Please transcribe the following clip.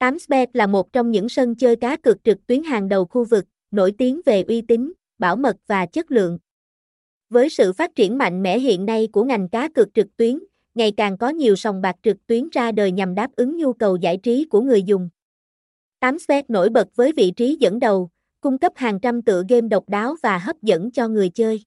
8sbet là một trong những sân chơi cá cược trực tuyến hàng đầu khu vực, nổi tiếng về uy tín, bảo mật và chất lượng. Với sự phát triển mạnh mẽ hiện nay của ngành cá cược trực tuyến, ngày càng có nhiều sòng bạc trực tuyến ra đời nhằm đáp ứng nhu cầu giải trí của người dùng. 8sbet nổi bật với vị trí dẫn đầu, cung cấp hàng trăm tựa game độc đáo và hấp dẫn cho người chơi.